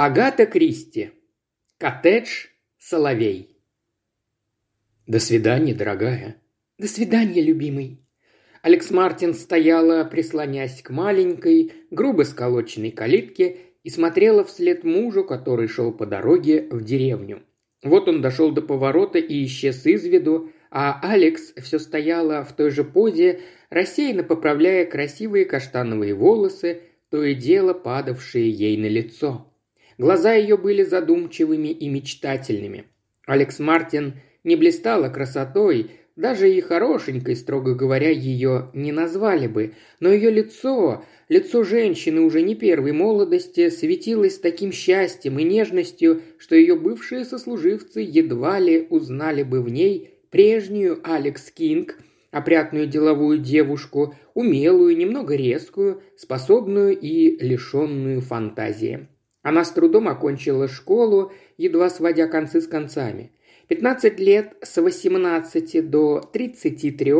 Агата Кристи. Коттедж Соловей. До свидания, дорогая. До свидания, любимый. Алекс Мартин стояла, прислонясь к маленькой, грубо сколоченной калитке и смотрела вслед мужу, который шел по дороге в деревню. Вот он дошел до поворота и исчез из виду, а Алекс все стояла в той же позе, рассеянно поправляя красивые каштановые волосы, то и дело падавшие ей на лицо. Глаза ее были задумчивыми и мечтательными. Алекс Мартин не блистала красотой, даже и хорошенькой, строго говоря, ее не назвали бы, но ее лицо, лицо женщины уже не первой молодости, светилось таким счастьем и нежностью, что ее бывшие сослуживцы едва ли узнали бы в ней прежнюю Алекс Кинг, опрятную деловую девушку, умелую, немного резкую, способную и лишенную фантазии. Она с трудом окончила школу, едва сводя концы с концами. 15 лет с 18 до 33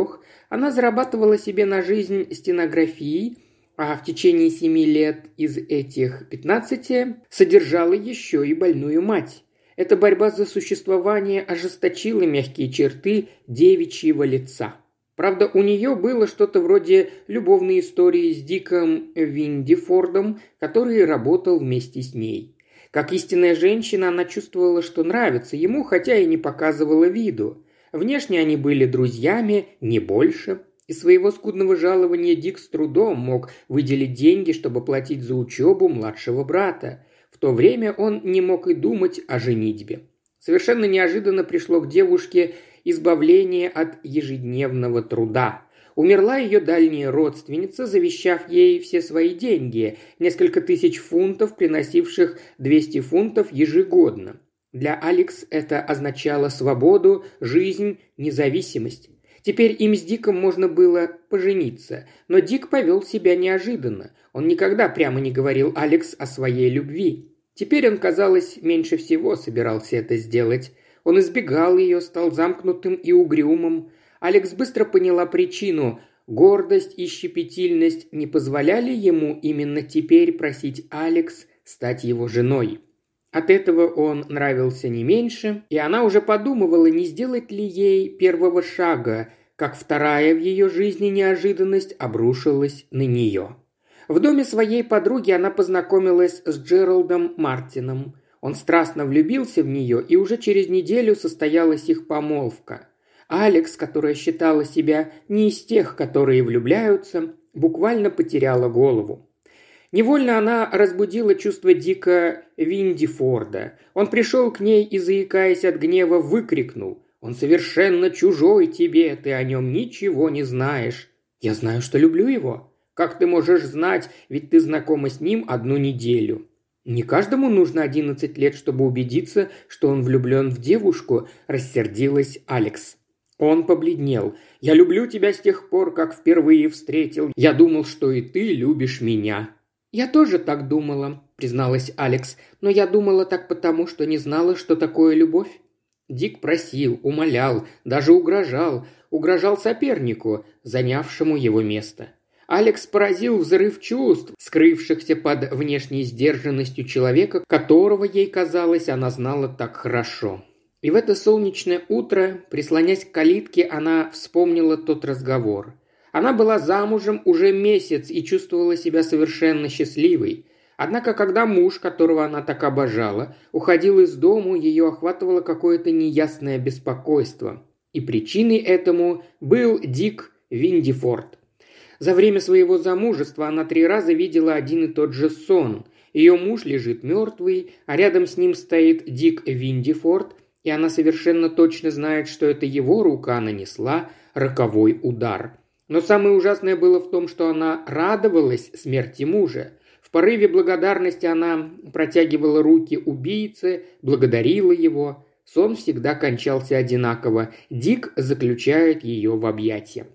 она зарабатывала себе на жизнь стенографией, а в течение 7 лет из этих 15 содержала еще и больную мать. Эта борьба за существование ожесточила мягкие черты девичьего лица – Правда, у нее было что-то вроде любовной истории с Диком Виндифордом, который работал вместе с ней. Как истинная женщина, она чувствовала, что нравится ему, хотя и не показывала виду. Внешне они были друзьями, не больше. Из своего скудного жалования Дик с трудом мог выделить деньги, чтобы платить за учебу младшего брата. В то время он не мог и думать о женитьбе. Совершенно неожиданно пришло к девушке избавление от ежедневного труда. Умерла ее дальняя родственница, завещав ей все свои деньги, несколько тысяч фунтов, приносивших 200 фунтов ежегодно. Для Алекс это означало свободу, жизнь, независимость. Теперь им с Диком можно было пожениться, но Дик повел себя неожиданно. Он никогда прямо не говорил Алекс о своей любви. Теперь он, казалось, меньше всего собирался это сделать. Он избегал ее, стал замкнутым и угрюмым. Алекс быстро поняла причину. Гордость и щепетильность не позволяли ему именно теперь просить Алекс стать его женой. От этого он нравился не меньше, и она уже подумывала, не сделать ли ей первого шага, как вторая в ее жизни неожиданность обрушилась на нее. В доме своей подруги она познакомилась с Джералдом Мартином. Он страстно влюбился в нее, и уже через неделю состоялась их помолвка. Алекс, которая считала себя не из тех, которые влюбляются, буквально потеряла голову. Невольно она разбудила чувство Дика Виндифорда. Он пришел к ней и, заикаясь от гнева, выкрикнул. «Он совершенно чужой тебе, ты о нем ничего не знаешь». «Я знаю, что люблю его». «Как ты можешь знать, ведь ты знакома с ним одну неделю?» «Не каждому нужно одиннадцать лет, чтобы убедиться, что он влюблен в девушку», – рассердилась Алекс. Он побледнел. «Я люблю тебя с тех пор, как впервые встретил. Я думал, что и ты любишь меня». «Я тоже так думала», – призналась Алекс. «Но я думала так потому, что не знала, что такое любовь». Дик просил, умолял, даже угрожал. Угрожал сопернику, занявшему его место. Алекс поразил взрыв чувств, скрывшихся под внешней сдержанностью человека, которого ей казалось она знала так хорошо. И в это солнечное утро, прислонясь к калитке, она вспомнила тот разговор. Она была замужем уже месяц и чувствовала себя совершенно счастливой. Однако, когда муж, которого она так обожала, уходил из дому, ее охватывало какое-то неясное беспокойство. И причиной этому был Дик Виндифорд. За время своего замужества она три раза видела один и тот же сон. Ее муж лежит мертвый, а рядом с ним стоит Дик Виндифорд, и она совершенно точно знает, что это его рука нанесла роковой удар. Но самое ужасное было в том, что она радовалась смерти мужа. В порыве благодарности она протягивала руки убийце, благодарила его. Сон всегда кончался одинаково. Дик заключает ее в объятия.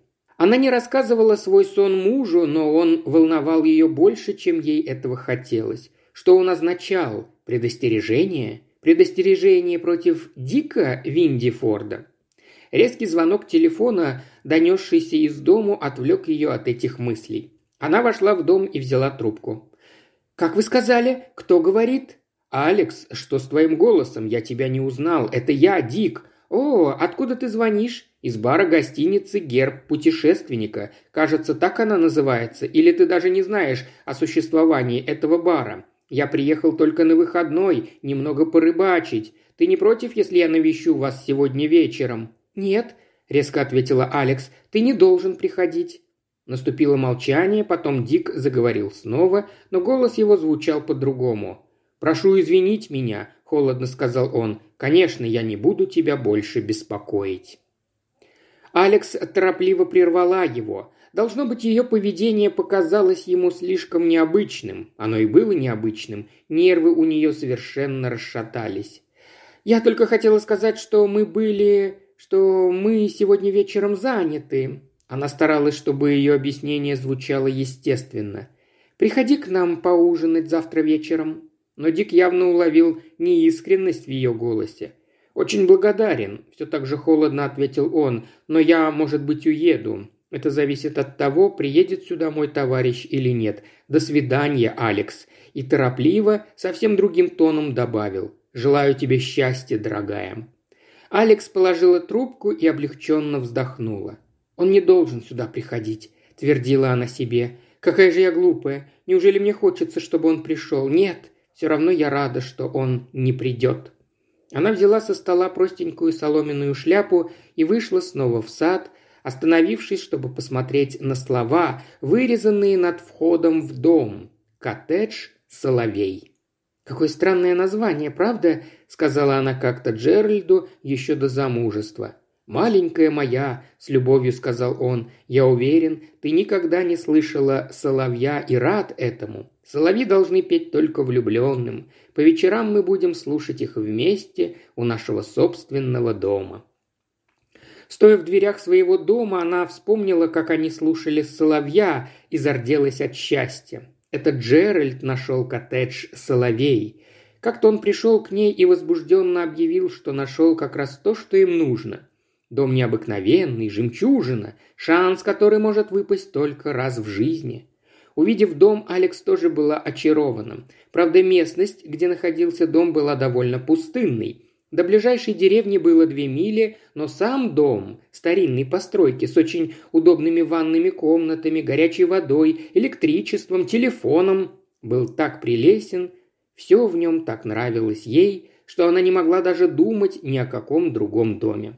Она не рассказывала свой сон мужу, но он волновал ее больше, чем ей этого хотелось. Что он означал? Предостережение? Предостережение против Дика Виндифорда? Резкий звонок телефона, донесшийся из дому, отвлек ее от этих мыслей. Она вошла в дом и взяла трубку. «Как вы сказали? Кто говорит?» «Алекс, что с твоим голосом? Я тебя не узнал. Это я, Дик. О, откуда ты звонишь?» «Из бара гостиницы «Герб путешественника». Кажется, так она называется. Или ты даже не знаешь о существовании этого бара. Я приехал только на выходной, немного порыбачить. Ты не против, если я навещу вас сегодня вечером?» «Нет», – резко ответила Алекс. «Ты не должен приходить». Наступило молчание, потом Дик заговорил снова, но голос его звучал по-другому. «Прошу извинить меня», – холодно сказал он. «Конечно, я не буду тебя больше беспокоить». Алекс торопливо прервала его. Должно быть, ее поведение показалось ему слишком необычным. Оно и было необычным. Нервы у нее совершенно расшатались. «Я только хотела сказать, что мы были... что мы сегодня вечером заняты». Она старалась, чтобы ее объяснение звучало естественно. «Приходи к нам поужинать завтра вечером». Но Дик явно уловил неискренность в ее голосе. «Очень благодарен», – все так же холодно ответил он, – «но я, может быть, уеду. Это зависит от того, приедет сюда мой товарищ или нет. До свидания, Алекс». И торопливо, совсем другим тоном добавил. «Желаю тебе счастья, дорогая». Алекс положила трубку и облегченно вздохнула. «Он не должен сюда приходить», – твердила она себе. «Какая же я глупая. Неужели мне хочется, чтобы он пришел? Нет, все равно я рада, что он не придет». Она взяла со стола простенькую соломенную шляпу и вышла снова в сад, остановившись, чтобы посмотреть на слова, вырезанные над входом в дом. «Коттедж Соловей». «Какое странное название, правда?» – сказала она как-то Джеральду еще до замужества. «Маленькая моя», – с любовью сказал он, – «я уверен, ты никогда не слышала соловья и рад этому. Соловьи должны петь только влюбленным. По вечерам мы будем слушать их вместе у нашего собственного дома». Стоя в дверях своего дома, она вспомнила, как они слушали соловья и зарделась от счастья. Это Джеральд нашел коттедж «Соловей». Как-то он пришел к ней и возбужденно объявил, что нашел как раз то, что им нужно. Дом необыкновенный, жемчужина, шанс, который может выпасть только раз в жизни. Увидев дом, Алекс тоже была очарована. Правда, местность, где находился дом, была довольно пустынной. До ближайшей деревни было две мили, но сам дом, старинной постройки, с очень удобными ванными комнатами, горячей водой, электричеством, телефоном, был так прелесен, все в нем так нравилось ей, что она не могла даже думать ни о каком другом доме.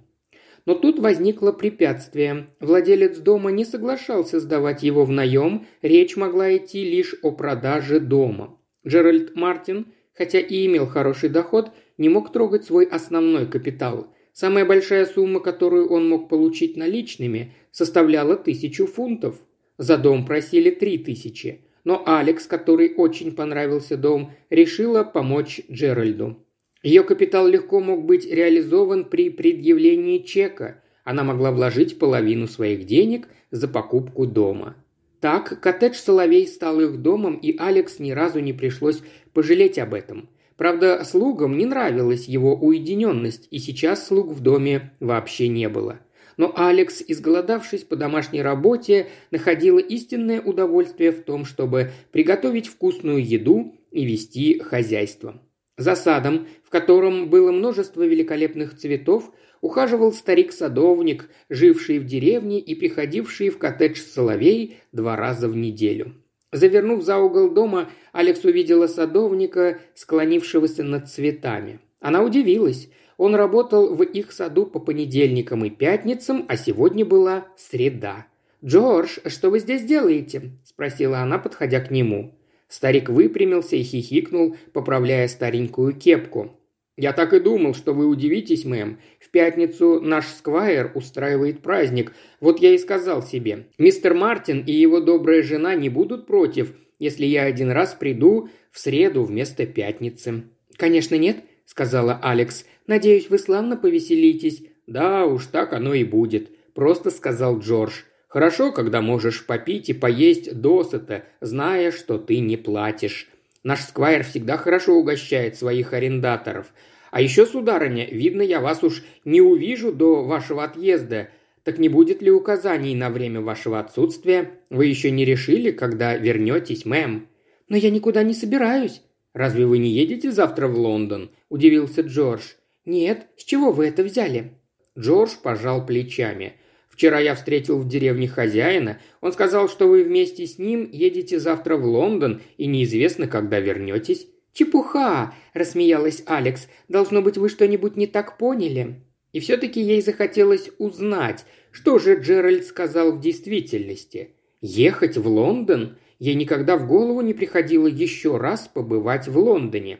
Но тут возникло препятствие. Владелец дома не соглашался сдавать его в наем, речь могла идти лишь о продаже дома. Джеральд Мартин, хотя и имел хороший доход, не мог трогать свой основной капитал. Самая большая сумма, которую он мог получить наличными, составляла тысячу фунтов. За дом просили три тысячи. Но Алекс, который очень понравился дом, решила помочь Джеральду. Ее капитал легко мог быть реализован при предъявлении чека. Она могла вложить половину своих денег за покупку дома. Так, коттедж «Соловей» стал их домом, и Алекс ни разу не пришлось пожалеть об этом. Правда, слугам не нравилась его уединенность, и сейчас слуг в доме вообще не было. Но Алекс, изголодавшись по домашней работе, находила истинное удовольствие в том, чтобы приготовить вкусную еду и вести хозяйство. За садом, в котором было множество великолепных цветов, ухаживал старик-садовник, живший в деревне и приходивший в коттедж Соловей два раза в неделю. Завернув за угол дома, Алекс увидела садовника, склонившегося над цветами. Она удивилась. Он работал в их саду по понедельникам и пятницам, а сегодня была среда. «Джордж, что вы здесь делаете?» – спросила она, подходя к нему. Старик выпрямился и хихикнул, поправляя старенькую кепку. «Я так и думал, что вы удивитесь, мэм. В пятницу наш сквайр устраивает праздник. Вот я и сказал себе. Мистер Мартин и его добрая жена не будут против, если я один раз приду в среду вместо пятницы». «Конечно нет», — сказала Алекс. «Надеюсь, вы славно повеселитесь». «Да уж, так оно и будет», — просто сказал Джордж. Хорошо, когда можешь попить и поесть досыта, зная, что ты не платишь. Наш сквайр всегда хорошо угощает своих арендаторов. А еще, сударыня, видно, я вас уж не увижу до вашего отъезда. Так не будет ли указаний на время вашего отсутствия? Вы еще не решили, когда вернетесь, мэм?» «Но я никуда не собираюсь», «Разве вы не едете завтра в Лондон?» – удивился Джордж. «Нет, с чего вы это взяли?» Джордж пожал плечами. «Вчера я встретил в деревне хозяина. Он сказал, что вы вместе с ним едете завтра в Лондон и неизвестно, когда вернетесь». «Чепуха!» – рассмеялась Алекс. «Должно быть, вы что-нибудь не так поняли». И все-таки ей захотелось узнать, что же Джеральд сказал в действительности. Ехать в Лондон? Ей никогда в голову не приходило еще раз побывать в Лондоне.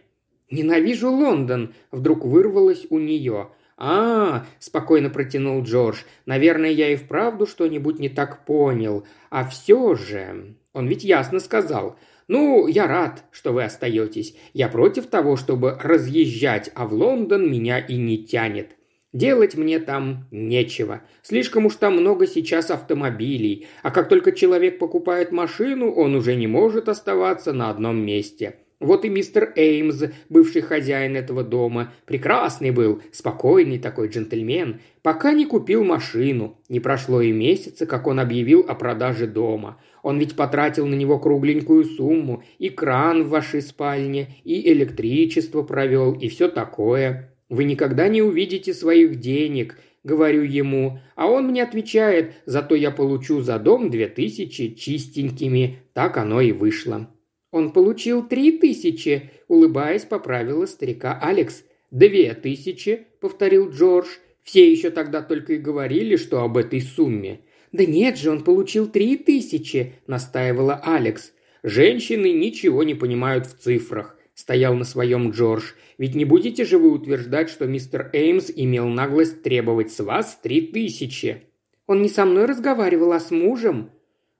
«Ненавижу Лондон!» – вдруг вырвалось у нее. «А, – спокойно протянул Джордж, – наверное, я и вправду что-нибудь не так понял. А все же...» Он ведь ясно сказал. «Ну, я рад, что вы остаетесь. Я против того, чтобы разъезжать, а в Лондон меня и не тянет. Делать мне там нечего. Слишком уж там много сейчас автомобилей, а как только человек покупает машину, он уже не может оставаться на одном месте. Вот и мистер Эймс, бывший хозяин этого дома, прекрасный был, спокойный такой джентльмен, пока не купил машину. Не прошло и месяца, как он объявил о продаже дома. Он ведь потратил на него кругленькую сумму, и кран в вашей спальне, и электричество провел, и все такое. Вы никогда не увидите своих денег, говорю ему, а он мне отвечает, зато я получу за дом две тысячи чистенькими. Так оно и вышло. Он получил три тысячи, улыбаясь, поправила старика Алекс. «Две тысячи», — повторил Джордж. Все еще тогда только и говорили, что об этой сумме. «Да нет же, он получил три тысячи», — настаивала Алекс. «Женщины ничего не понимают в цифрах», — стоял на своем Джордж. Ведь не будете же вы утверждать, что мистер Эймс имел наглость требовать с вас три тысячи?» «Он не со мной разговаривал, а с мужем».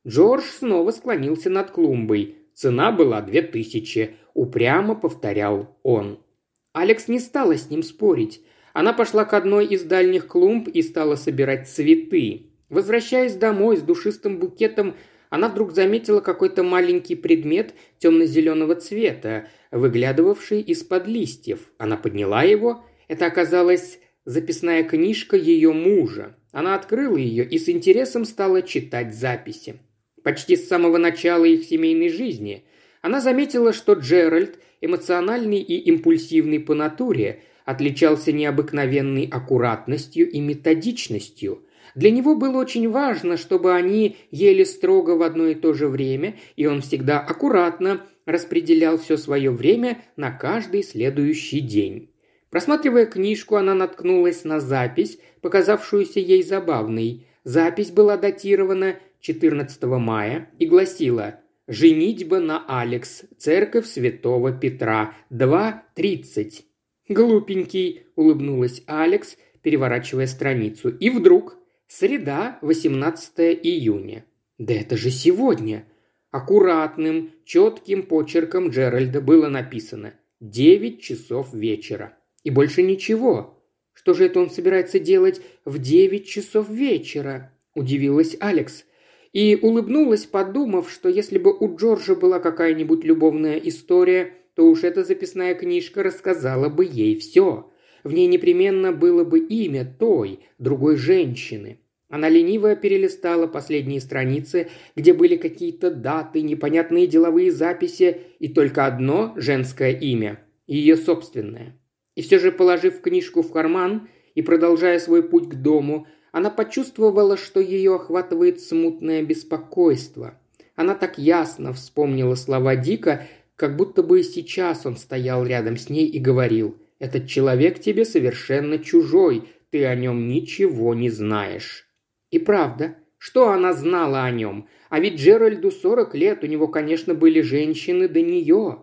Джордж снова склонился над клумбой. Цена была две тысячи. Упрямо повторял он. Алекс не стала с ним спорить. Она пошла к одной из дальних клумб и стала собирать цветы. Возвращаясь домой с душистым букетом, она вдруг заметила какой-то маленький предмет темно-зеленого цвета, выглядывавший из-под листьев. Она подняла его. Это оказалась записная книжка ее мужа. Она открыла ее и с интересом стала читать записи. Почти с самого начала их семейной жизни она заметила, что Джеральд, эмоциональный и импульсивный по натуре, отличался необыкновенной аккуратностью и методичностью – для него было очень важно, чтобы они ели строго в одно и то же время, и он всегда аккуратно распределял все свое время на каждый следующий день. Просматривая книжку, она наткнулась на запись, показавшуюся ей забавной. Запись была датирована 14 мая и гласила «Женитьба на Алекс, церковь святого Петра, 2.30». «Глупенький», – улыбнулась Алекс, переворачивая страницу. И вдруг Среда, 18 июня. Да это же сегодня. Аккуратным, четким почерком Джеральда было написано «Девять часов вечера». И больше ничего. Что же это он собирается делать в девять часов вечера? Удивилась Алекс. И улыбнулась, подумав, что если бы у Джорджа была какая-нибудь любовная история, то уж эта записная книжка рассказала бы ей все. В ней непременно было бы имя той, другой женщины. Она лениво перелистала последние страницы, где были какие-то даты, непонятные деловые записи и только одно женское имя – ее собственное. И все же, положив книжку в карман и продолжая свой путь к дому, она почувствовала, что ее охватывает смутное беспокойство. Она так ясно вспомнила слова Дика, как будто бы сейчас он стоял рядом с ней и говорил – этот человек тебе совершенно чужой, ты о нем ничего не знаешь». И правда, что она знала о нем? А ведь Джеральду сорок лет, у него, конечно, были женщины до нее.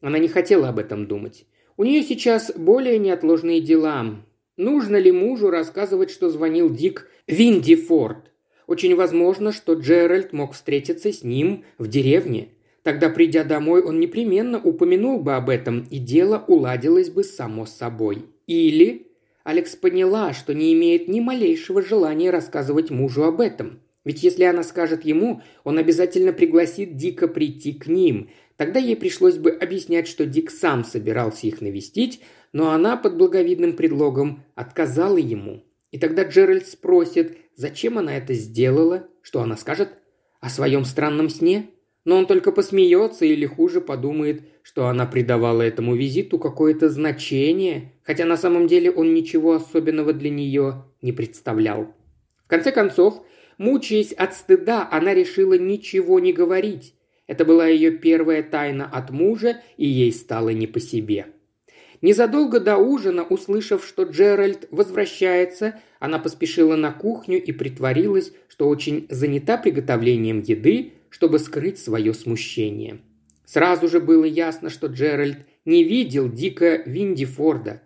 Она не хотела об этом думать. У нее сейчас более неотложные дела. Нужно ли мужу рассказывать, что звонил Дик Винди Форд? Очень возможно, что Джеральд мог встретиться с ним в деревне. Тогда, придя домой, он непременно упомянул бы об этом, и дело уладилось бы само собой. Или Алекс поняла, что не имеет ни малейшего желания рассказывать мужу об этом. Ведь если она скажет ему, он обязательно пригласит Дика прийти к ним. Тогда ей пришлось бы объяснять, что Дик сам собирался их навестить, но она под благовидным предлогом отказала ему. И тогда Джеральд спросит, зачем она это сделала, что она скажет о своем странном сне – но он только посмеется или хуже подумает, что она придавала этому визиту какое-то значение, хотя на самом деле он ничего особенного для нее не представлял. В конце концов, мучаясь от стыда, она решила ничего не говорить. Это была ее первая тайна от мужа, и ей стало не по себе. Незадолго до ужина, услышав, что Джеральд возвращается, она поспешила на кухню и притворилась, что очень занята приготовлением еды, чтобы скрыть свое смущение. Сразу же было ясно, что Джеральд не видел Дика Виндифорда.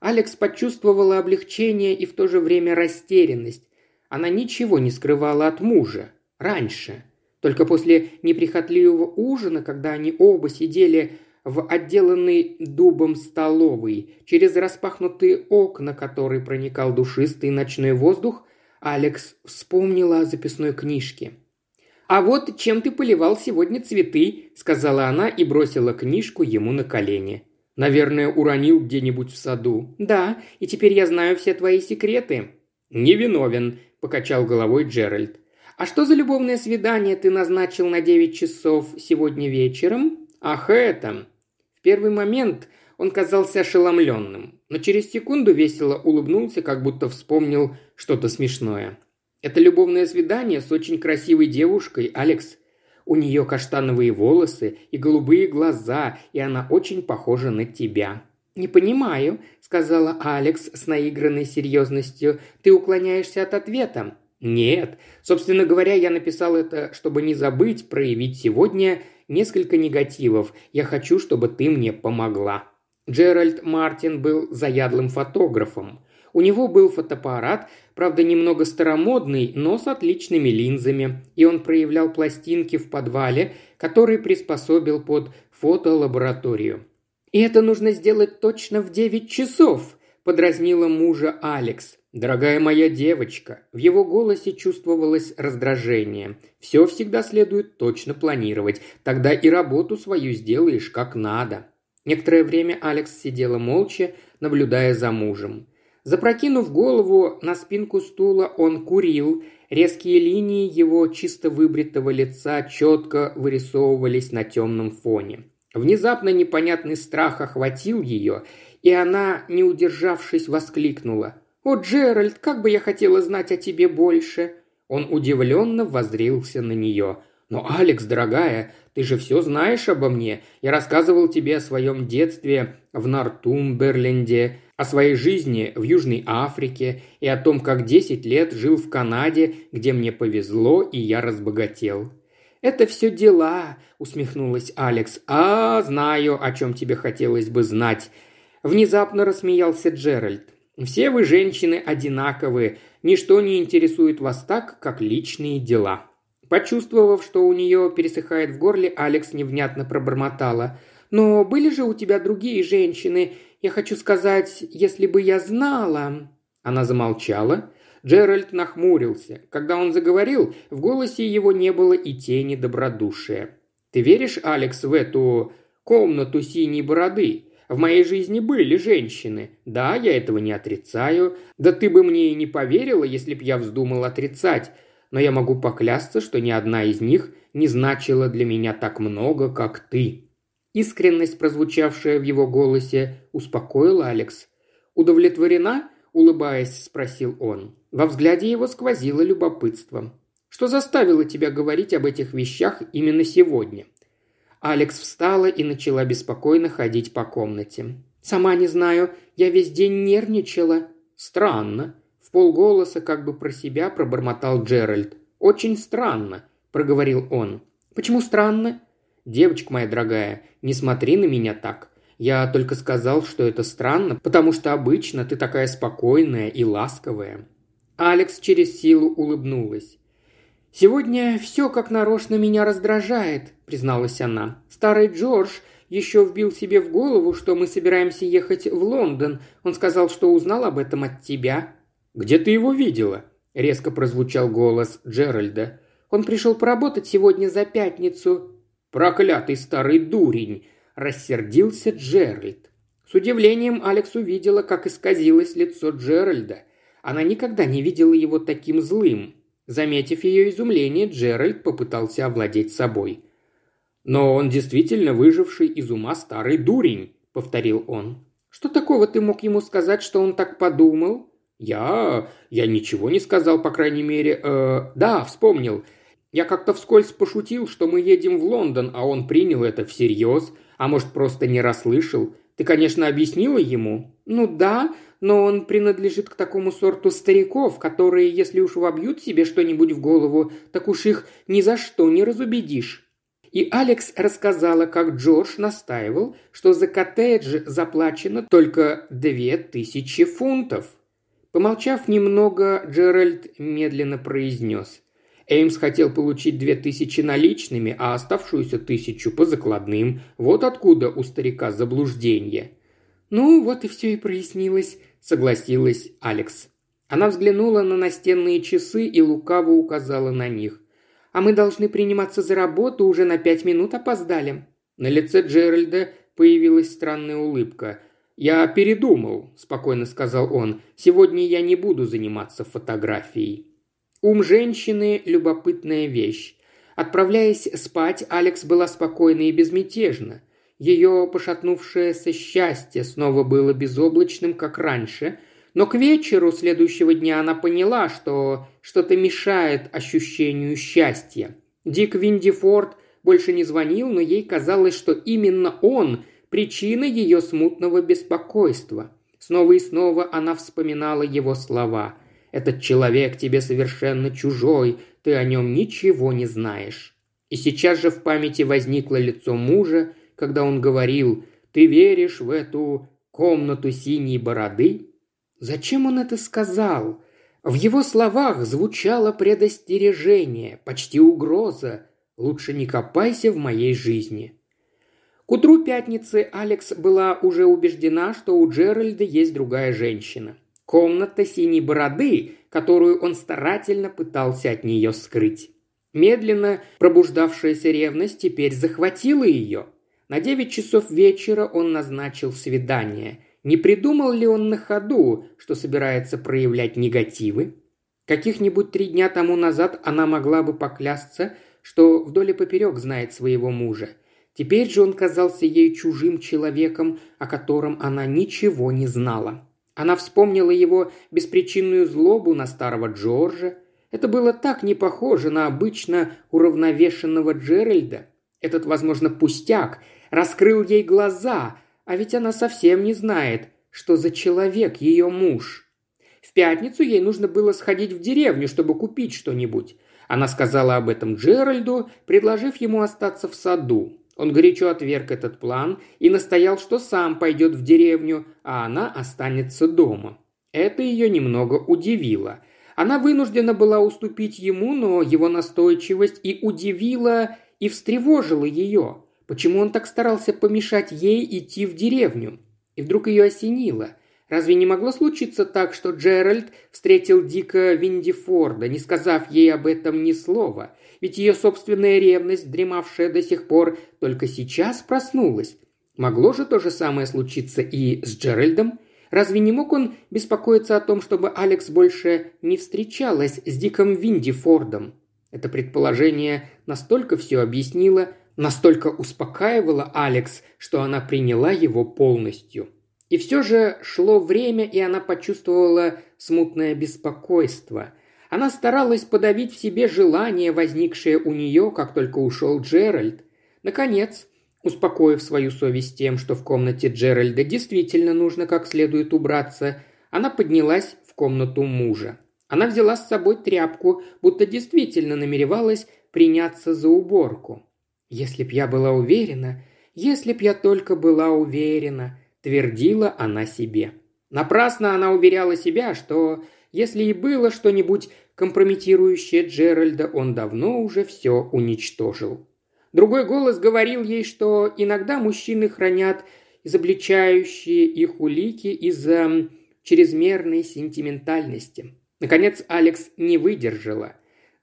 Алекс почувствовала облегчение и в то же время растерянность. Она ничего не скрывала от мужа. Раньше. Только после неприхотливого ужина, когда они оба сидели в отделанной дубом столовой, через распахнутые окна, которые проникал душистый ночной воздух, Алекс вспомнила о записной книжке. «А вот чем ты поливал сегодня цветы», – сказала она и бросила книжку ему на колени. «Наверное, уронил где-нибудь в саду». «Да, и теперь я знаю все твои секреты». «Невиновен», – покачал головой Джеральд. «А что за любовное свидание ты назначил на девять часов сегодня вечером?» «Ах, это!» Первый момент он казался ошеломленным, но через секунду весело улыбнулся, как будто вспомнил что-то смешное. «Это любовное свидание с очень красивой девушкой, Алекс. У нее каштановые волосы и голубые глаза, и она очень похожа на тебя». «Не понимаю», — сказала Алекс с наигранной серьезностью. «Ты уклоняешься от ответа». «Нет. Собственно говоря, я написал это, чтобы не забыть проявить сегодня несколько негативов. Я хочу, чтобы ты мне помогла». Джеральд Мартин был заядлым фотографом. У него был фотоаппарат, правда немного старомодный, но с отличными линзами, и он проявлял пластинки в подвале, который приспособил под фотолабораторию. «И это нужно сделать точно в девять часов», – подразнила мужа Алекс. «Дорогая моя девочка», в его голосе чувствовалось раздражение. «Все всегда следует точно планировать, тогда и работу свою сделаешь как надо». Некоторое время Алекс сидела молча, наблюдая за мужем. Запрокинув голову на спинку стула, он курил. Резкие линии его чисто выбритого лица четко вырисовывались на темном фоне. Внезапно непонятный страх охватил ее, и она, не удержавшись, воскликнула – «О, Джеральд, как бы я хотела знать о тебе больше!» Он удивленно воззрился на нее. «Но, Алекс, дорогая, ты же все знаешь обо мне. Я рассказывал тебе о своем детстве в Нортумберленде, о своей жизни в Южной Африке и о том, как десять лет жил в Канаде, где мне повезло и я разбогател». «Это все дела», — усмехнулась Алекс. «А, знаю, о чем тебе хотелось бы знать». Внезапно рассмеялся Джеральд. Все вы, женщины, одинаковые. Ничто не интересует вас так, как личные дела». Почувствовав, что у нее пересыхает в горле, Алекс невнятно пробормотала. «Но были же у тебя другие женщины. Я хочу сказать, если бы я знала...» Она замолчала. Джеральд нахмурился. Когда он заговорил, в голосе его не было и тени добродушия. «Ты веришь, Алекс, в эту комнату синей бороды? В моей жизни были женщины. Да, я этого не отрицаю. Да ты бы мне и не поверила, если б я вздумал отрицать. Но я могу поклясться, что ни одна из них не значила для меня так много, как ты». Искренность, прозвучавшая в его голосе, успокоила Алекс. «Удовлетворена?» – улыбаясь, спросил он. Во взгляде его сквозило любопытство. «Что заставило тебя говорить об этих вещах именно сегодня?» Алекс встала и начала беспокойно ходить по комнате. «Сама не знаю, я весь день нервничала». «Странно», – в полголоса как бы про себя пробормотал Джеральд. «Очень странно», – проговорил он. «Почему странно?» «Девочка моя дорогая, не смотри на меня так. Я только сказал, что это странно, потому что обычно ты такая спокойная и ласковая». Алекс через силу улыбнулась. «Сегодня все как нарочно меня раздражает», – призналась она. «Старый Джордж еще вбил себе в голову, что мы собираемся ехать в Лондон. Он сказал, что узнал об этом от тебя». «Где ты его видела?» – резко прозвучал голос Джеральда. «Он пришел поработать сегодня за пятницу». «Проклятый старый дурень!» – рассердился Джеральд. С удивлением Алекс увидела, как исказилось лицо Джеральда. Она никогда не видела его таким злым. Заметив ее изумление, Джеральд попытался овладеть собой. «Но он действительно выживший из ума старый дурень», — повторил он. «Что такого ты мог ему сказать, что он так подумал?» «Я... я ничего не сказал, по крайней мере. Э, да, вспомнил. Я как-то вскользь пошутил, что мы едем в Лондон, а он принял это всерьез, а может, просто не расслышал. Ты, конечно, объяснила ему?» «Ну да, но он принадлежит к такому сорту стариков, которые, если уж вобьют себе что-нибудь в голову, так уж их ни за что не разубедишь». И Алекс рассказала, как Джордж настаивал, что за коттедж заплачено только две тысячи фунтов. Помолчав немного, Джеральд медленно произнес. Эймс хотел получить две тысячи наличными, а оставшуюся тысячу по закладным. Вот откуда у старика заблуждение. «Ну, вот и все и прояснилось», — согласилась Алекс. Она взглянула на настенные часы и лукаво указала на них. «А мы должны приниматься за работу, уже на пять минут опоздали». На лице Джеральда появилась странная улыбка. «Я передумал», – спокойно сказал он. «Сегодня я не буду заниматься фотографией». Ум женщины – любопытная вещь. Отправляясь спать, Алекс была спокойна и безмятежна. Ее пошатнувшееся счастье снова было безоблачным, как раньше, но к вечеру следующего дня она поняла, что что-то мешает ощущению счастья. Дик Виндифорд больше не звонил, но ей казалось, что именно он – причина ее смутного беспокойства. Снова и снова она вспоминала его слова. «Этот человек тебе совершенно чужой, ты о нем ничего не знаешь». И сейчас же в памяти возникло лицо мужа, когда он говорил «Ты веришь в эту комнату синей бороды?» Зачем он это сказал? В его словах звучало предостережение, почти угроза. «Лучше не копайся в моей жизни». К утру пятницы Алекс была уже убеждена, что у Джеральда есть другая женщина. Комната синей бороды, которую он старательно пытался от нее скрыть. Медленно пробуждавшаяся ревность теперь захватила ее. На девять часов вечера он назначил свидание. Не придумал ли он на ходу, что собирается проявлять негативы? Каких-нибудь три дня тому назад она могла бы поклясться, что вдоль и поперек знает своего мужа – Теперь же он казался ей чужим человеком, о котором она ничего не знала. Она вспомнила его беспричинную злобу на старого Джорджа. Это было так не похоже на обычно уравновешенного Джеральда. Этот, возможно, пустяк раскрыл ей глаза, а ведь она совсем не знает, что за человек ее муж. В пятницу ей нужно было сходить в деревню, чтобы купить что-нибудь. Она сказала об этом Джеральду, предложив ему остаться в саду. Он горячо отверг этот план и настоял, что сам пойдет в деревню, а она останется дома. Это ее немного удивило. Она вынуждена была уступить ему, но его настойчивость и удивила, и встревожила ее. Почему он так старался помешать ей идти в деревню? И вдруг ее осенило. Разве не могло случиться так, что Джеральд встретил Дика Виндифорда, не сказав ей об этом ни слова – ведь ее собственная ревность, дремавшая до сих пор, только сейчас проснулась. Могло же то же самое случиться и с Джеральдом? Разве не мог он беспокоиться о том, чтобы Алекс больше не встречалась с Диком Винди Фордом? Это предположение настолько все объяснило, настолько успокаивало Алекс, что она приняла его полностью. И все же шло время, и она почувствовала смутное беспокойство – она старалась подавить в себе желание, возникшее у нее, как только ушел Джеральд. Наконец, успокоив свою совесть тем, что в комнате Джеральда действительно нужно как следует убраться, она поднялась в комнату мужа. Она взяла с собой тряпку, будто действительно намеревалась приняться за уборку. «Если б я была уверена, если б я только была уверена», – твердила она себе. Напрасно она уверяла себя, что если и было что-нибудь компрометирующее Джеральда, он давно уже все уничтожил. Другой голос говорил ей, что иногда мужчины хранят изобличающие их улики из-за чрезмерной сентиментальности. Наконец Алекс не выдержала.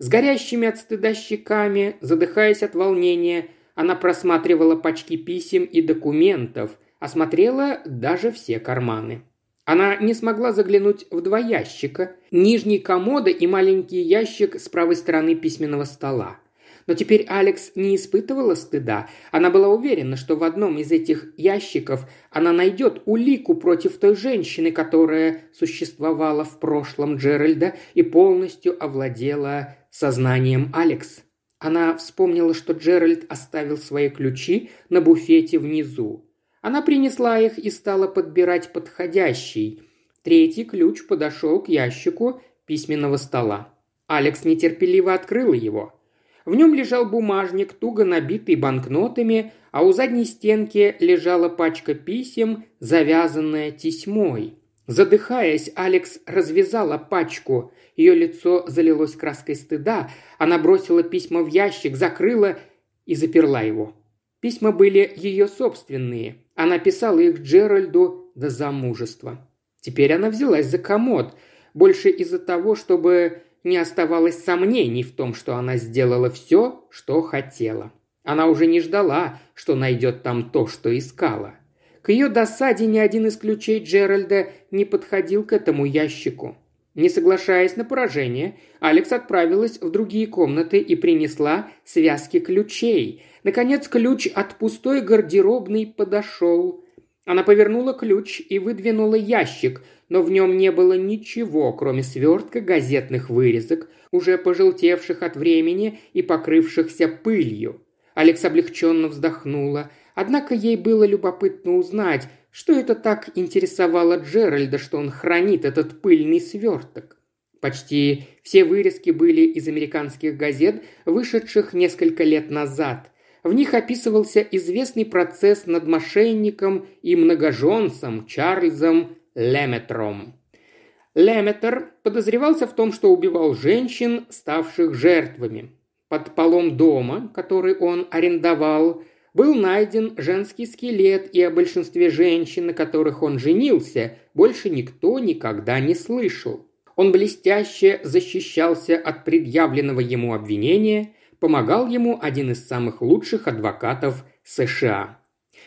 С горящими от стыда щеками, задыхаясь от волнения, она просматривала пачки писем и документов, осмотрела даже все карманы. Она не смогла заглянуть в два ящика, нижний комода и маленький ящик с правой стороны письменного стола. Но теперь Алекс не испытывала стыда. Она была уверена, что в одном из этих ящиков она найдет улику против той женщины, которая существовала в прошлом Джеральда и полностью овладела сознанием Алекс. Она вспомнила, что Джеральд оставил свои ключи на буфете внизу. Она принесла их и стала подбирать подходящий. Третий ключ подошел к ящику письменного стола. Алекс нетерпеливо открыла его. В нем лежал бумажник, туго набитый банкнотами, а у задней стенки лежала пачка писем, завязанная тесьмой. Задыхаясь, Алекс развязала пачку. Ее лицо залилось краской стыда. Она бросила письма в ящик, закрыла и заперла его. Письма были ее собственные. Она писала их Джеральду до замужества. Теперь она взялась за комод. Больше из-за того, чтобы не оставалось сомнений в том, что она сделала все, что хотела. Она уже не ждала, что найдет там то, что искала. К ее досаде ни один из ключей Джеральда не подходил к этому ящику. Не соглашаясь на поражение, Алекс отправилась в другие комнаты и принесла связки ключей. Наконец ключ от пустой гардеробной подошел. Она повернула ключ и выдвинула ящик, но в нем не было ничего, кроме свертка газетных вырезок, уже пожелтевших от времени и покрывшихся пылью. Алекс облегченно вздохнула. Однако ей было любопытно узнать, что это так интересовало Джеральда, что он хранит этот пыльный сверток. Почти все вырезки были из американских газет, вышедших несколько лет назад. В них описывался известный процесс над мошенником и многоженцем Чарльзом Леметром. Леметр подозревался в том, что убивал женщин, ставших жертвами. Под полом дома, который он арендовал, был найден женский скелет, и о большинстве женщин, на которых он женился, больше никто никогда не слышал. Он блестяще защищался от предъявленного ему обвинения, помогал ему один из самых лучших адвокатов США.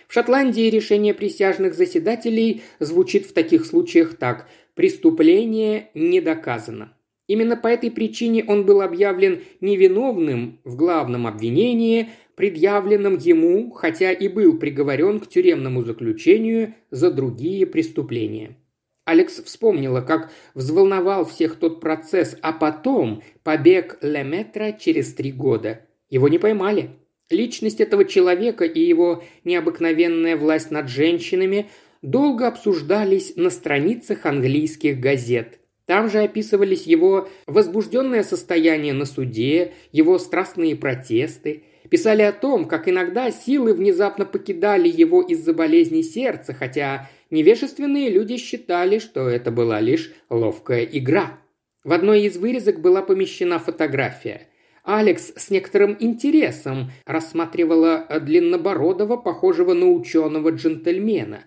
В Шотландии решение присяжных заседателей звучит в таких случаях так «преступление не доказано». Именно по этой причине он был объявлен невиновным в главном обвинении, предъявленном ему, хотя и был приговорен к тюремному заключению за другие преступления. Алекс вспомнила, как взволновал всех тот процесс, а потом побег Леметра через три года. Его не поймали. Личность этого человека и его необыкновенная власть над женщинами долго обсуждались на страницах английских газет. Там же описывались его возбужденное состояние на суде, его страстные протесты. Писали о том, как иногда силы внезапно покидали его из-за болезни сердца, хотя невежественные люди считали, что это была лишь ловкая игра. В одной из вырезок была помещена фотография – Алекс с некоторым интересом рассматривала длиннобородого, похожего на ученого джентльмена.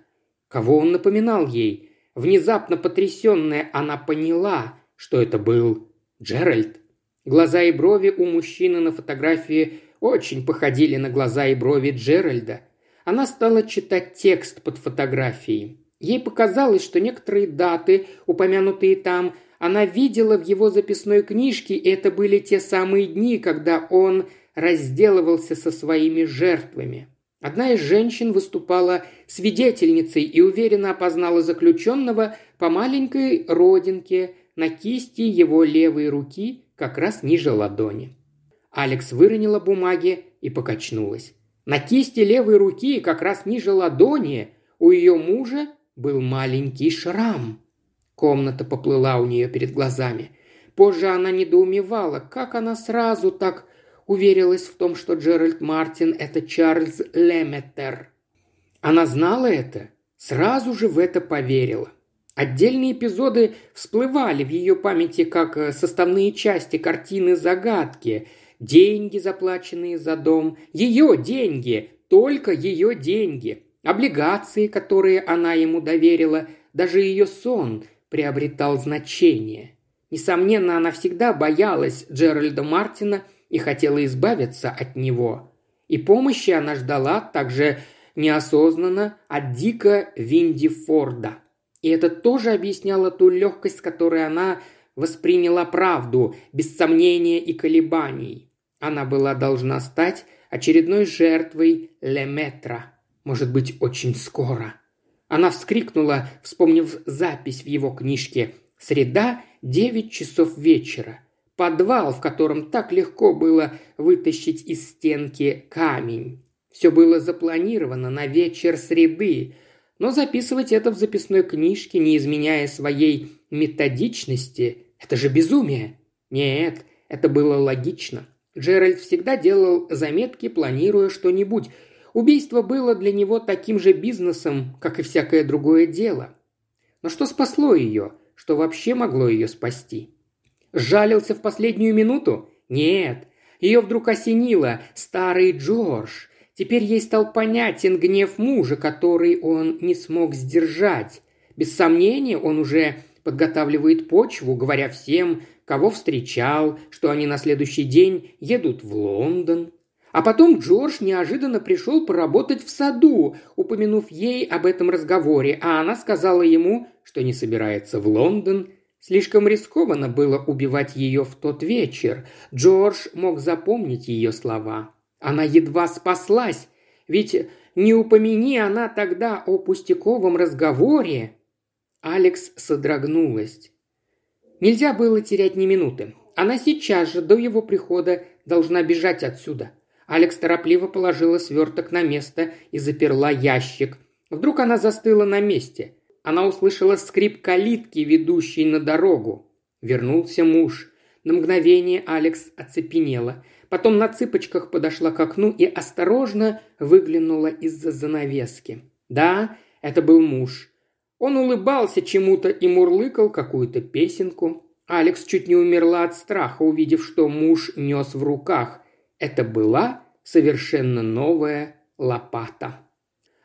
Кого он напоминал ей? Внезапно потрясенная, она поняла, что это был Джеральд. Глаза и брови у мужчины на фотографии очень походили на глаза и брови Джеральда. Она стала читать текст под фотографией. Ей показалось, что некоторые даты, упомянутые там, она видела в его записной книжке, и это были те самые дни, когда он разделывался со своими жертвами. Одна из женщин выступала свидетельницей и уверенно опознала заключенного по маленькой родинке на кисти его левой руки, как раз ниже ладони. Алекс выронила бумаги и покачнулась. На кисти левой руки, как раз ниже ладони, у ее мужа был маленький шрам – Комната поплыла у нее перед глазами. Позже она недоумевала, как она сразу так уверилась в том, что Джеральд Мартин – это Чарльз Леметтер. Она знала это, сразу же в это поверила. Отдельные эпизоды всплывали в ее памяти как э, составные части картины загадки. Деньги, заплаченные за дом, ее деньги, только ее деньги, облигации, которые она ему доверила, даже ее сон – приобретал значение. Несомненно, она всегда боялась Джеральда Мартина и хотела избавиться от него. И помощи она ждала также неосознанно от Дика Винди Форда. И это тоже объясняло ту легкость, с которой она восприняла правду, без сомнения и колебаний. Она была должна стать очередной жертвой Леметра. Может быть, очень скоро. Она вскрикнула, вспомнив запись в его книжке «Среда, девять часов вечера». Подвал, в котором так легко было вытащить из стенки камень. Все было запланировано на вечер среды, но записывать это в записной книжке, не изменяя своей методичности, это же безумие. Нет, это было логично. Джеральд всегда делал заметки, планируя что-нибудь. Убийство было для него таким же бизнесом, как и всякое другое дело. Но что спасло ее? Что вообще могло ее спасти? Жалился в последнюю минуту? Нет. Ее вдруг осенило. Старый Джордж. Теперь ей стал понятен гнев мужа, который он не смог сдержать. Без сомнения, он уже подготавливает почву, говоря всем, кого встречал, что они на следующий день едут в Лондон. А потом Джордж неожиданно пришел поработать в саду, упомянув ей об этом разговоре, а она сказала ему, что не собирается в Лондон. Слишком рискованно было убивать ее в тот вечер. Джордж мог запомнить ее слова. Она едва спаслась, ведь не упомяни она тогда о пустяковом разговоре, Алекс содрогнулась. Нельзя было терять ни минуты. Она сейчас же, до его прихода, должна бежать отсюда. Алекс торопливо положила сверток на место и заперла ящик. Вдруг она застыла на месте. Она услышала скрип калитки, ведущей на дорогу. Вернулся муж. На мгновение Алекс оцепенела. Потом на цыпочках подошла к окну и осторожно выглянула из-за занавески. Да, это был муж. Он улыбался чему-то и мурлыкал какую-то песенку. Алекс чуть не умерла от страха, увидев, что муж нес в руках. Это была совершенно новая лопата.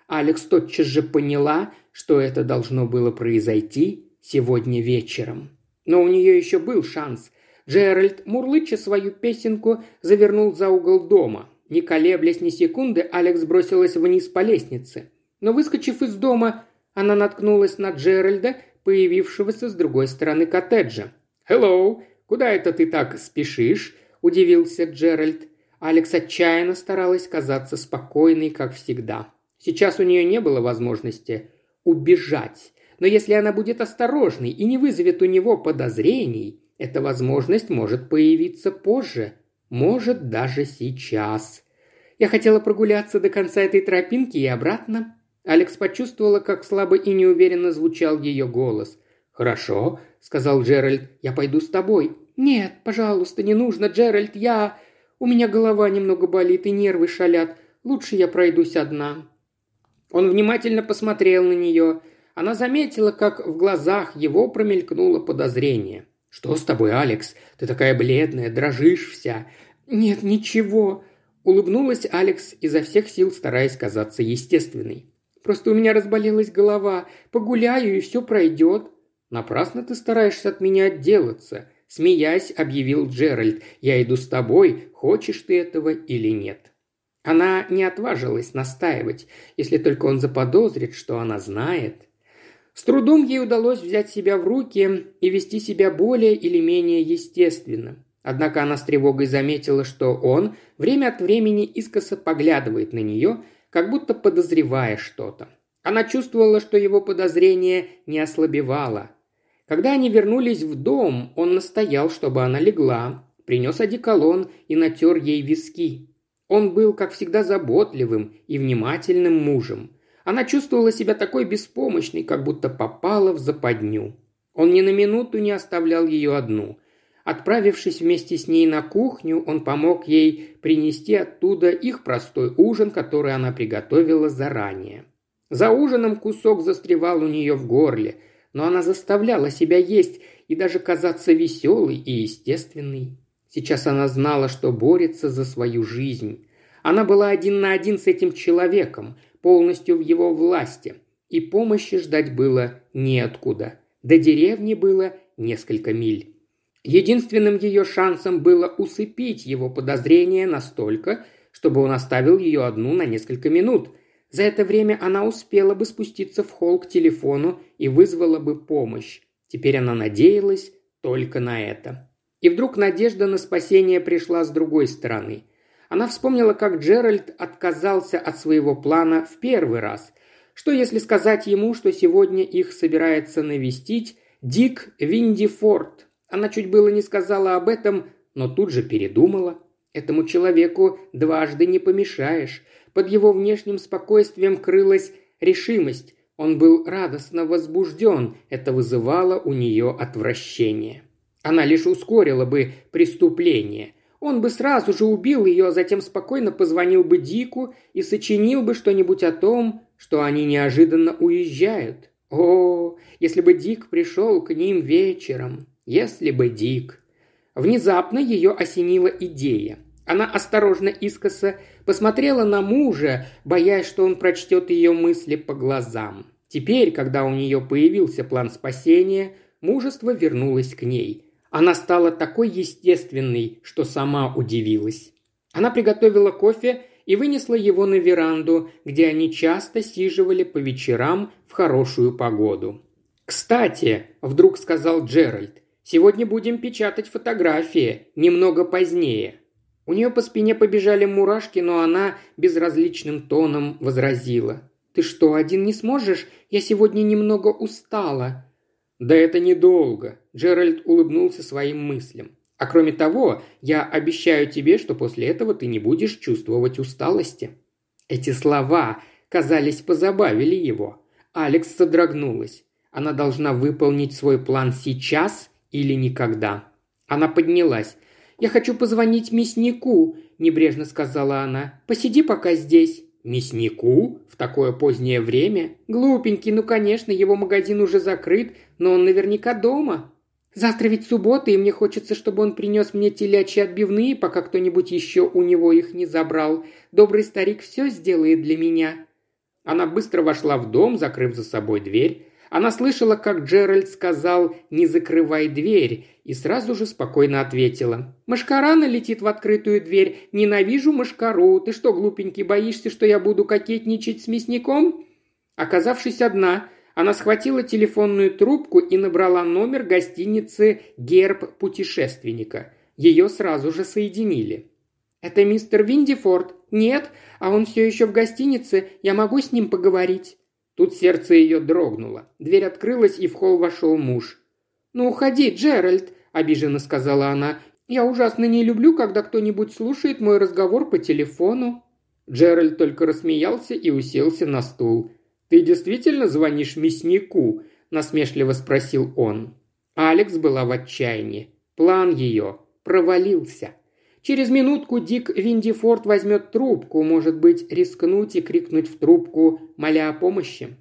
Алекс тотчас же поняла, что это должно было произойти сегодня вечером. Но у нее еще был шанс. Джеральд, мурлыча свою песенку, завернул за угол дома. Не колеблясь ни секунды, Алекс бросилась вниз по лестнице. Но, выскочив из дома, она наткнулась на Джеральда, появившегося с другой стороны коттеджа. «Хеллоу! Куда это ты так спешишь?» – удивился Джеральд. Алекс отчаянно старалась казаться спокойной, как всегда. Сейчас у нее не было возможности убежать. Но если она будет осторожной и не вызовет у него подозрений, эта возможность может появиться позже. Может, даже сейчас. Я хотела прогуляться до конца этой тропинки и обратно. Алекс почувствовала, как слабо и неуверенно звучал ее голос. «Хорошо», — сказал Джеральд, — «я пойду с тобой». «Нет, пожалуйста, не нужно, Джеральд, я... У меня голова немного болит и нервы шалят. Лучше я пройдусь одна». Он внимательно посмотрел на нее. Она заметила, как в глазах его промелькнуло подозрение. «Что с тобой, Алекс? Ты такая бледная, дрожишь вся». «Нет, ничего», — улыбнулась Алекс изо всех сил, стараясь казаться естественной. Просто у меня разболелась голова. Погуляю, и все пройдет». «Напрасно ты стараешься от меня отделаться», – смеясь, объявил Джеральд. «Я иду с тобой, хочешь ты этого или нет». Она не отважилась настаивать, если только он заподозрит, что она знает. С трудом ей удалось взять себя в руки и вести себя более или менее естественно. Однако она с тревогой заметила, что он время от времени искоса поглядывает на нее как будто подозревая что-то. Она чувствовала, что его подозрение не ослабевало. Когда они вернулись в дом, он настоял, чтобы она легла, принес одеколон и натер ей виски. Он был, как всегда, заботливым и внимательным мужем. Она чувствовала себя такой беспомощной, как будто попала в западню. Он ни на минуту не оставлял ее одну. Отправившись вместе с ней на кухню, он помог ей принести оттуда их простой ужин, который она приготовила заранее. За ужином кусок застревал у нее в горле, но она заставляла себя есть и даже казаться веселой и естественной. Сейчас она знала, что борется за свою жизнь. Она была один на один с этим человеком, полностью в его власти, и помощи ждать было неоткуда. До деревни было несколько миль. Единственным ее шансом было усыпить его подозрения настолько, чтобы он оставил ее одну на несколько минут. За это время она успела бы спуститься в холл к телефону и вызвала бы помощь. Теперь она надеялась только на это. И вдруг надежда на спасение пришла с другой стороны. Она вспомнила, как Джеральд отказался от своего плана в первый раз. Что если сказать ему, что сегодня их собирается навестить Дик Виндифорд? Она чуть было не сказала об этом, но тут же передумала. Этому человеку дважды не помешаешь. Под его внешним спокойствием крылась решимость. Он был радостно возбужден, это вызывало у нее отвращение. Она лишь ускорила бы преступление. Он бы сразу же убил ее, а затем спокойно позвонил бы Дику и сочинил бы что-нибудь о том, что они неожиданно уезжают. О, если бы Дик пришел к ним вечером, если бы Дик. Внезапно ее осенила идея. Она осторожно искоса посмотрела на мужа, боясь, что он прочтет ее мысли по глазам. Теперь, когда у нее появился план спасения, мужество вернулось к ней. Она стала такой естественной, что сама удивилась. Она приготовила кофе и вынесла его на веранду, где они часто сиживали по вечерам в хорошую погоду. «Кстати», – вдруг сказал Джеральд, – «сегодня будем печатать фотографии, немного позднее». У нее по спине побежали мурашки, но она безразличным тоном возразила. «Ты что, один не сможешь? Я сегодня немного устала». «Да это недолго», – Джеральд улыбнулся своим мыслям. «А кроме того, я обещаю тебе, что после этого ты не будешь чувствовать усталости». Эти слова, казались, позабавили его. Алекс содрогнулась. Она должна выполнить свой план сейчас или никогда. Она поднялась. «Я хочу позвонить мяснику», – небрежно сказала она. «Посиди пока здесь». «Мяснику? В такое позднее время? Глупенький, ну, конечно, его магазин уже закрыт, но он наверняка дома. Завтра ведь суббота, и мне хочется, чтобы он принес мне телячьи отбивные, пока кто-нибудь еще у него их не забрал. Добрый старик все сделает для меня». Она быстро вошла в дом, закрыв за собой дверь. Она слышала, как Джеральд сказал «не закрывай дверь», и сразу же спокойно ответила. «Машкара налетит в открытую дверь. Ненавижу машкару. Ты что, глупенький, боишься, что я буду кокетничать с мясником?» Оказавшись одна, она схватила телефонную трубку и набрала номер гостиницы «Герб путешественника». Ее сразу же соединили. «Это мистер Виндифорд?» «Нет, а он все еще в гостинице. Я могу с ним поговорить?» Тут сердце ее дрогнуло. Дверь открылась, и в холл вошел муж. «Ну, уходи, Джеральд», – обиженно сказала она. «Я ужасно не люблю, когда кто-нибудь слушает мой разговор по телефону». Джеральд только рассмеялся и уселся на стул. «Ты действительно звонишь мяснику?» – насмешливо спросил он. Алекс была в отчаянии. План ее провалился. Через минутку Дик Виндифорд возьмет трубку, может быть, рискнуть и крикнуть в трубку, моля о помощи.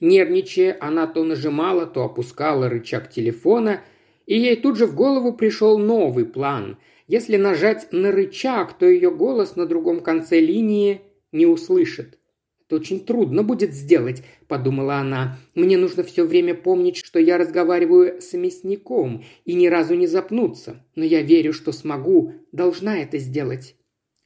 Нервничая, она то нажимала, то опускала рычаг телефона, и ей тут же в голову пришел новый план. Если нажать на рычаг, то ее голос на другом конце линии не услышит. «Это очень трудно будет сделать», – подумала она. «Мне нужно все время помнить, что я разговариваю с мясником и ни разу не запнуться. Но я верю, что смогу, должна это сделать».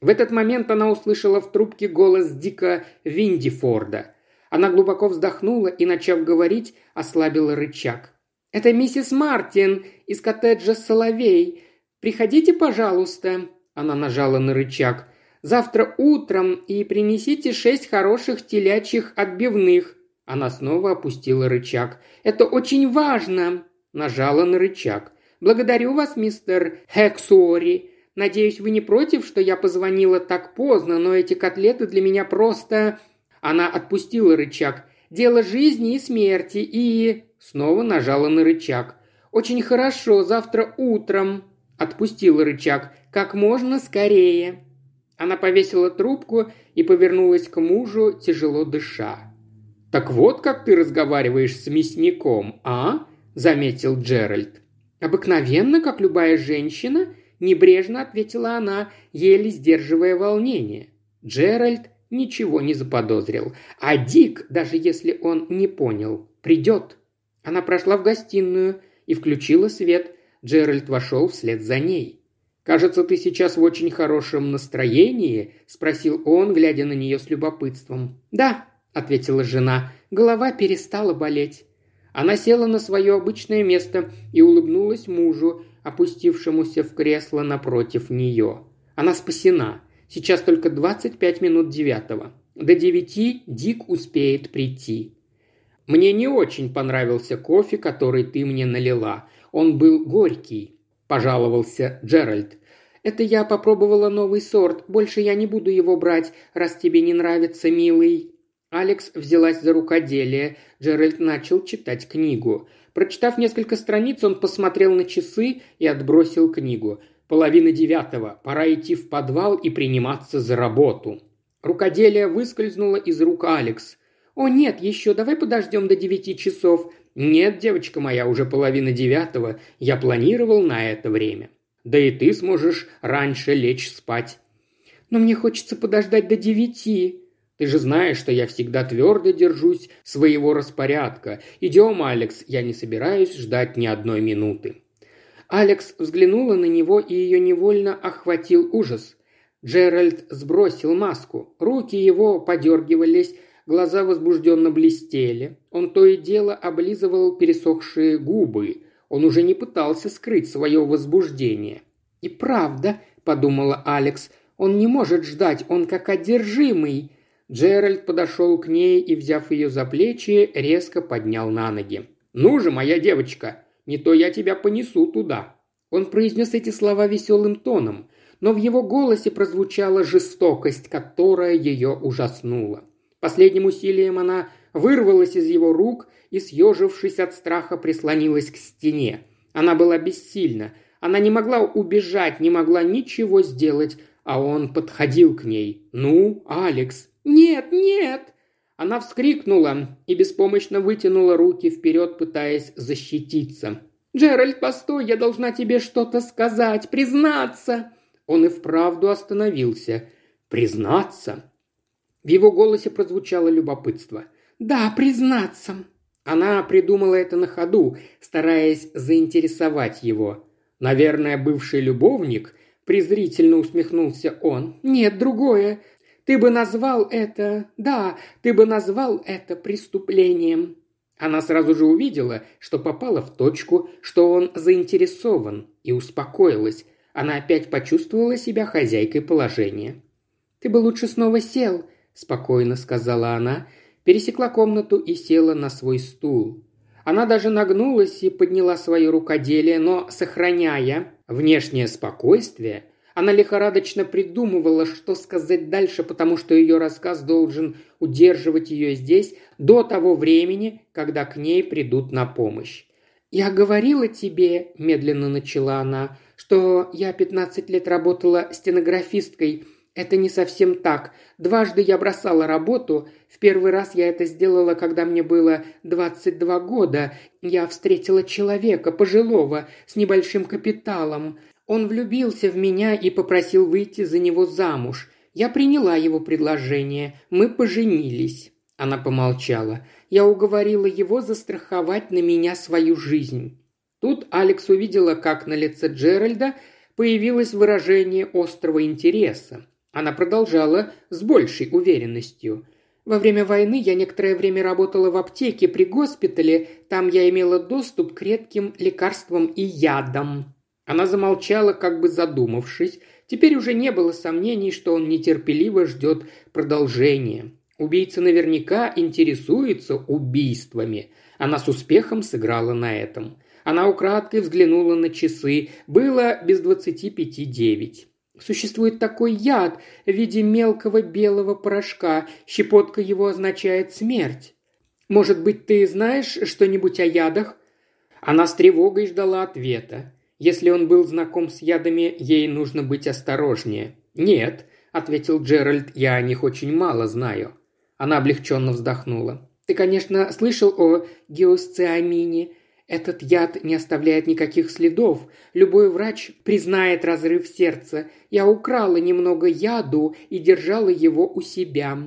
В этот момент она услышала в трубке голос Дика Виндифорда. Она глубоко вздохнула и, начав говорить, ослабила рычаг. «Это миссис Мартин из коттеджа «Соловей». Приходите, пожалуйста». Она нажала на рычаг – Завтра утром и принесите шесть хороших телячьих отбивных». Она снова опустила рычаг. «Это очень важно!» Нажала на рычаг. «Благодарю вас, мистер Хексуори. Надеюсь, вы не против, что я позвонила так поздно, но эти котлеты для меня просто...» Она отпустила рычаг. «Дело жизни и смерти и...» Снова нажала на рычаг. «Очень хорошо, завтра утром...» Отпустила рычаг. «Как можно скорее...» Она повесила трубку и повернулась к мужу, тяжело дыша. «Так вот как ты разговариваешь с мясником, а?» – заметил Джеральд. «Обыкновенно, как любая женщина», – небрежно ответила она, еле сдерживая волнение. Джеральд ничего не заподозрил, а Дик, даже если он не понял, придет. Она прошла в гостиную и включила свет. Джеральд вошел вслед за ней. «Кажется, ты сейчас в очень хорошем настроении?» – спросил он, глядя на нее с любопытством. «Да», – ответила жена, – «голова перестала болеть». Она села на свое обычное место и улыбнулась мужу. опустившемуся в кресло напротив нее. Она спасена. Сейчас только 25 минут девятого. До девяти Дик успеет прийти. Мне не очень понравился кофе, который ты мне налила. Он был горький, пожаловался Джеральд. Это я попробовала новый сорт. Больше я не буду его брать, раз тебе не нравится, милый. Алекс взялась за рукоделие. Джеральд начал читать книгу. Прочитав несколько страниц, он посмотрел на часы и отбросил книгу. Половина девятого. Пора идти в подвал и приниматься за работу. Рукоделие выскользнуло из рук Алекс. «О, нет, еще давай подождем до девяти часов». «Нет, девочка моя, уже половина девятого. Я планировал на это время». «Да и ты сможешь раньше лечь спать». «Но мне хочется подождать до девяти», ты же знаешь, что я всегда твердо держусь своего распорядка. Идем, Алекс, я не собираюсь ждать ни одной минуты». Алекс взглянула на него, и ее невольно охватил ужас. Джеральд сбросил маску. Руки его подергивались, глаза возбужденно блестели. Он то и дело облизывал пересохшие губы. Он уже не пытался скрыть свое возбуждение. «И правда», — подумала Алекс, — «он не может ждать, он как одержимый». Джеральд подошел к ней и, взяв ее за плечи, резко поднял на ноги. «Ну же, моя девочка, не то я тебя понесу туда». Он произнес эти слова веселым тоном, но в его голосе прозвучала жестокость, которая ее ужаснула. Последним усилием она вырвалась из его рук и, съежившись от страха, прислонилась к стене. Она была бессильна. Она не могла убежать, не могла ничего сделать, а он подходил к ней. «Ну, Алекс, «Нет, нет!» Она вскрикнула и беспомощно вытянула руки вперед, пытаясь защититься. «Джеральд, постой, я должна тебе что-то сказать, признаться!» Он и вправду остановился. «Признаться?» В его голосе прозвучало любопытство. «Да, признаться!» Она придумала это на ходу, стараясь заинтересовать его. «Наверное, бывший любовник?» – презрительно усмехнулся он. «Нет, другое. Ты бы назвал это... Да, ты бы назвал это преступлением». Она сразу же увидела, что попала в точку, что он заинтересован, и успокоилась. Она опять почувствовала себя хозяйкой положения. «Ты бы лучше снова сел», – спокойно сказала она, пересекла комнату и села на свой стул. Она даже нагнулась и подняла свое рукоделие, но, сохраняя внешнее спокойствие, она лихорадочно придумывала, что сказать дальше, потому что ее рассказ должен удерживать ее здесь до того времени, когда к ней придут на помощь. «Я говорила тебе», – медленно начала она, – «что я пятнадцать лет работала стенографисткой. Это не совсем так. Дважды я бросала работу. В первый раз я это сделала, когда мне было двадцать два года. Я встретила человека, пожилого, с небольшим капиталом. Он влюбился в меня и попросил выйти за него замуж. Я приняла его предложение. Мы поженились». Она помолчала. «Я уговорила его застраховать на меня свою жизнь». Тут Алекс увидела, как на лице Джеральда появилось выражение острого интереса. Она продолжала с большей уверенностью. Во время войны я некоторое время работала в аптеке при госпитале, там я имела доступ к редким лекарствам и ядам. Она замолчала, как бы задумавшись. Теперь уже не было сомнений, что он нетерпеливо ждет продолжения. Убийца наверняка интересуется убийствами. Она с успехом сыграла на этом. Она украдкой взглянула на часы. Было без двадцати пяти девять. Существует такой яд в виде мелкого белого порошка. Щепотка его означает смерть. Может быть, ты знаешь что-нибудь о ядах?» Она с тревогой ждала ответа. Если он был знаком с ядами, ей нужно быть осторожнее. «Нет», – ответил Джеральд, – «я о них очень мало знаю». Она облегченно вздохнула. «Ты, конечно, слышал о геосциамине. Этот яд не оставляет никаких следов. Любой врач признает разрыв сердца. Я украла немного яду и держала его у себя».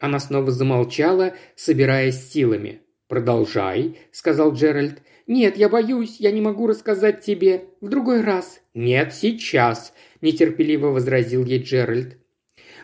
Она снова замолчала, собираясь силами. «Продолжай», – сказал Джеральд. «Нет, я боюсь, я не могу рассказать тебе. В другой раз». «Нет, сейчас», – нетерпеливо возразил ей Джеральд.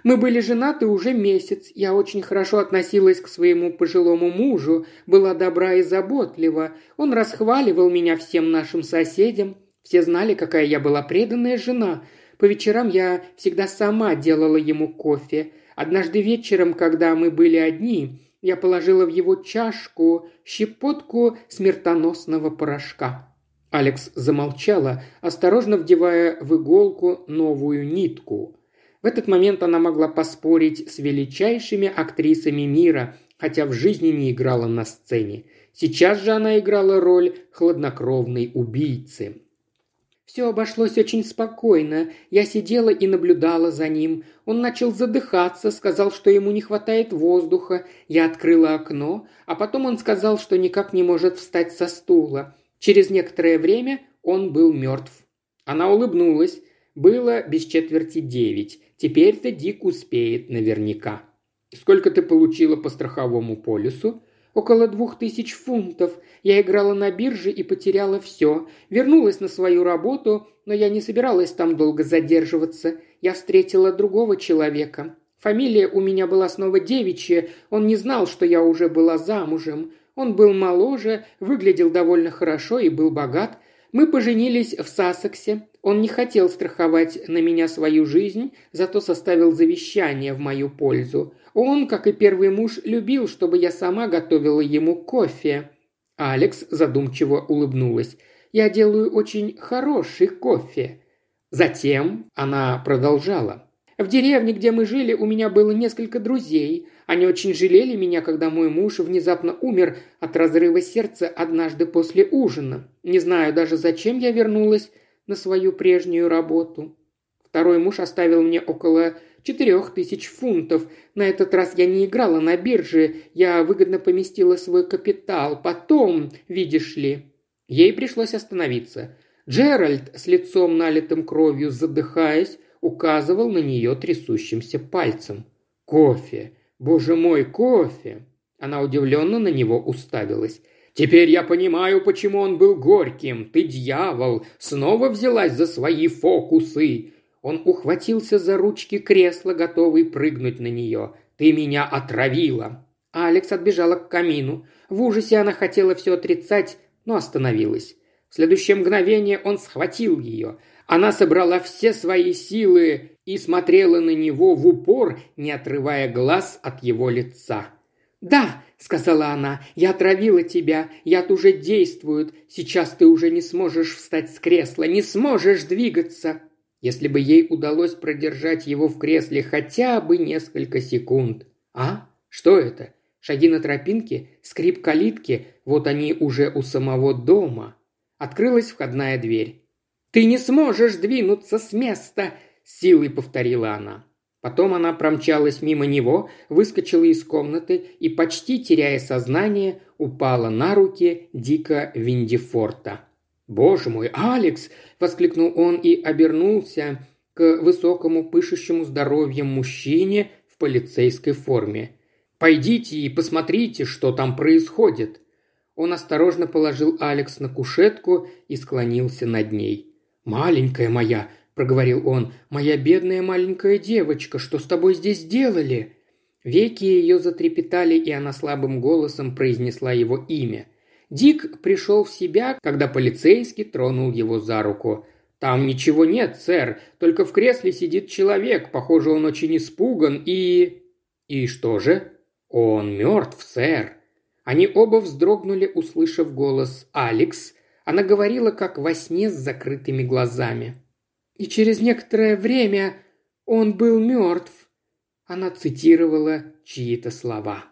Мы были женаты уже месяц. Я очень хорошо относилась к своему пожилому мужу, была добра и заботлива. Он расхваливал меня всем нашим соседям. Все знали, какая я была преданная жена. По вечерам я всегда сама делала ему кофе. Однажды вечером, когда мы были одни, я положила в его чашку щепотку смертоносного порошка. Алекс замолчала, осторожно вдевая в иголку новую нитку. В этот момент она могла поспорить с величайшими актрисами мира, хотя в жизни не играла на сцене. Сейчас же она играла роль хладнокровной убийцы. Все обошлось очень спокойно. Я сидела и наблюдала за ним. Он начал задыхаться, сказал, что ему не хватает воздуха. Я открыла окно, а потом он сказал, что никак не может встать со стула. Через некоторое время он был мертв. Она улыбнулась. Было без четверти девять. Теперь-то Дик успеет наверняка. «Сколько ты получила по страховому полюсу?» «Около двух тысяч фунтов. Я играла на бирже и потеряла все. Вернулась на свою работу, но я не собиралась там долго задерживаться. Я встретила другого человека. Фамилия у меня была снова девичья. Он не знал, что я уже была замужем. Он был моложе, выглядел довольно хорошо и был богат. Мы поженились в Сассексе. Он не хотел страховать на меня свою жизнь, зато составил завещание в мою пользу. Он, как и первый муж, любил, чтобы я сама готовила ему кофе. Алекс задумчиво улыбнулась. «Я делаю очень хороший кофе». Затем она продолжала. В деревне, где мы жили, у меня было несколько друзей. Они очень жалели меня, когда мой муж внезапно умер от разрыва сердца однажды после ужина. Не знаю даже, зачем я вернулась на свою прежнюю работу. Второй муж оставил мне около четырех тысяч фунтов. На этот раз я не играла на бирже, я выгодно поместила свой капитал. Потом, видишь ли...» Ей пришлось остановиться. Джеральд, с лицом налитым кровью, задыхаясь, указывал на нее трясущимся пальцем. «Кофе! Боже мой, кофе!» Она удивленно на него уставилась. «Теперь я понимаю, почему он был горьким. Ты, дьявол, снова взялась за свои фокусы!» Он ухватился за ручки кресла, готовый прыгнуть на нее. «Ты меня отравила!» Алекс отбежала к камину. В ужасе она хотела все отрицать, но остановилась. В следующее мгновение он схватил ее. Она собрала все свои силы и смотрела на него в упор, не отрывая глаз от его лица. «Да», — сказала она, — «я отравила тебя, яд уже действует, сейчас ты уже не сможешь встать с кресла, не сможешь двигаться». Если бы ей удалось продержать его в кресле хотя бы несколько секунд. А? Что это? Шаги на тропинке? Скрип калитки? Вот они уже у самого дома. Открылась входная дверь. «Ты не сможешь двинуться с места!» – силой повторила она. Потом она промчалась мимо него, выскочила из комнаты и, почти теряя сознание, упала на руки Дика Виндифорта. «Боже мой, Алекс!» – воскликнул он и обернулся к высокому, пышущему здоровьем мужчине в полицейской форме. «Пойдите и посмотрите, что там происходит!» Он осторожно положил Алекс на кушетку и склонился над ней. «Маленькая моя», – проговорил он, – «моя бедная маленькая девочка, что с тобой здесь делали?» Веки ее затрепетали, и она слабым голосом произнесла его имя. Дик пришел в себя, когда полицейский тронул его за руку. «Там ничего нет, сэр, только в кресле сидит человек, похоже, он очень испуган и...» «И что же?» «Он мертв, сэр». Они оба вздрогнули, услышав голос «Алекс», она говорила, как во сне с закрытыми глазами. «И через некоторое время он был мертв». Она цитировала чьи-то слова.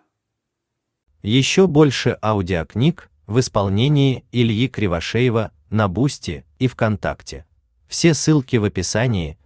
Еще больше аудиокниг в исполнении Ильи Кривошеева на Boosty и ВКонтакте. Все ссылки в описании –